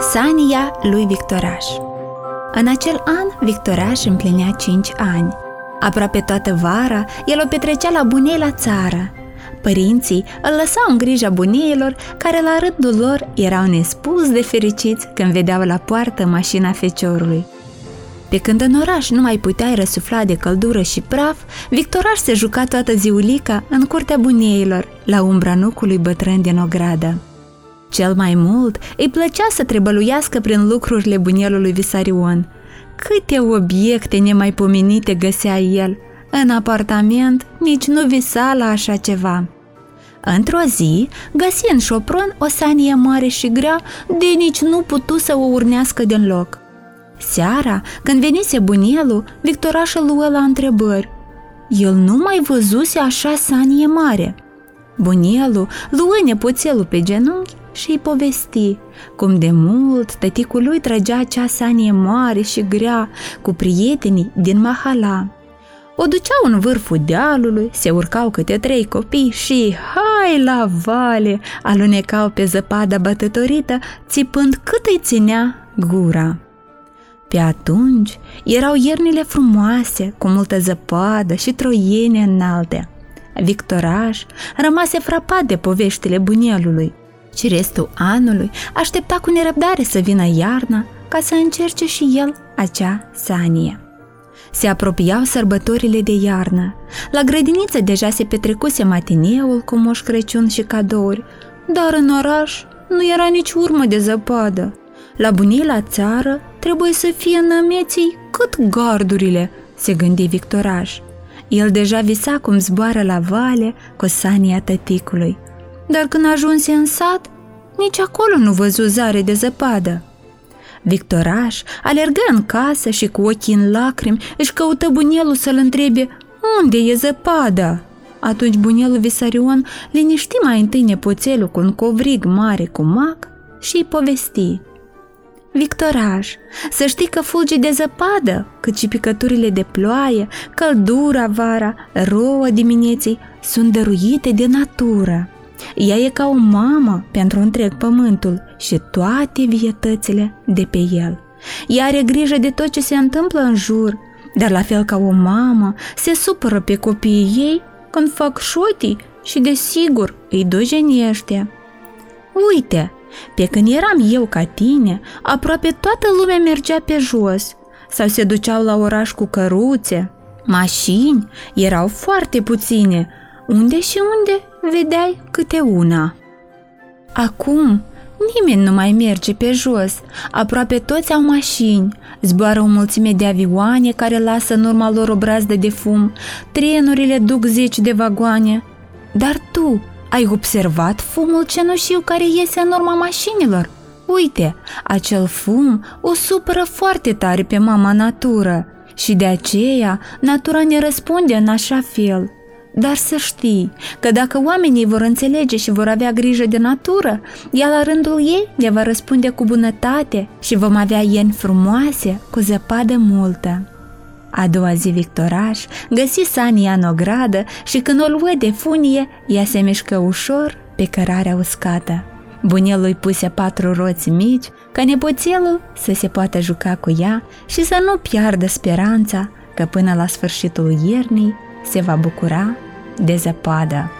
Sania lui Victoraș În acel an, Victoraș împlinea 5 ani. Aproape toată vara, el o petrecea la bunei la țară. Părinții îl lăsau în grija buneilor, care la rândul lor erau nespus de fericiți când vedeau la poartă mașina feciorului. Pe când în oraș nu mai puteai răsufla de căldură și praf, Victoraș se juca toată ziulica în curtea buneilor, la umbra nucului bătrân din ogradă. Cel mai mult îi plăcea să trebăluiască prin lucrurile bunelului Visarion. Câte obiecte nemaipomenite găsea el! În apartament nici nu visa la așa ceva. Într-o zi, găsi în șopron o sanie mare și grea, de nici nu putu să o urnească din loc. Seara, când venise bunelul, Victoraș îl luă la întrebări. El nu mai văzuse așa sanie mare. Bunelul luă nepoțelul pe genunchi și îi povesti cum de mult tăticul lui trăgea acea sanie mare și grea cu prietenii din Mahala. O duceau în vârful dealului, se urcau câte trei copii și, hai la vale, alunecau pe zăpada bătătorită, țipând cât îi ținea gura. Pe atunci erau iernile frumoase, cu multă zăpadă și troiene înalte. Victoraș rămase frapat de poveștile bunelului și restul anului aștepta cu nerăbdare să vină iarna ca să încerce și el acea sanie. Se apropiau sărbătorile de iarnă. La grădiniță deja se petrecuse matineul cu moș Crăciun și cadouri, dar în oraș nu era nici urmă de zăpadă. La bunii la țară trebuie să fie nămeții cât gardurile, se gândi Victoraș. El deja visa cum zboară la vale cu sania tăticului. Dar când ajunse în sat, nici acolo nu văzu zare de zăpadă. Victoraș alergă în casă și cu ochii în lacrimi își căută bunelul să-l întrebe unde e zăpada. Atunci bunelul Visarion liniști mai întâi nepoțelul cu un covrig mare cu mac și îi povesti. Victoraș, să știi că fulgi de zăpadă, cât și picăturile de ploaie, căldura vara, rouă dimineții, sunt dăruite de natură. Ea e ca o mamă pentru întreg pământul și toate vietățile de pe el. Ea are grijă de tot ce se întâmplă în jur, dar la fel ca o mamă se supără pe copiii ei când fac șotii și desigur îi dojenește. Uite, pe când eram eu ca tine, aproape toată lumea mergea pe jos sau se duceau la oraș cu căruțe. Mașini erau foarte puține, unde și unde vedeai câte una. Acum, nimeni nu mai merge pe jos, aproape toți au mașini, zboară o mulțime de avioane care lasă în urma lor o brazdă de fum, trenurile duc zeci de vagoane. Dar tu, ai observat fumul cenușiu care iese în urma mașinilor? Uite, acel fum o supără foarte tare pe mama natură și de aceea natura ne răspunde în așa fel. Dar să știi că dacă oamenii vor înțelege și vor avea grijă de natură, ea la rândul ei ne va răspunde cu bunătate și vom avea ieni frumoase cu zăpadă multă. A doua zi Victoraș găsi Sania în ogradă și când o luă de funie, ea se mișcă ușor pe cărarea uscată. Bunelul îi puse patru roți mici ca nepoțelul să se poată juca cu ea și să nu piardă speranța că până la sfârșitul iernii se va bucura de zăpadă.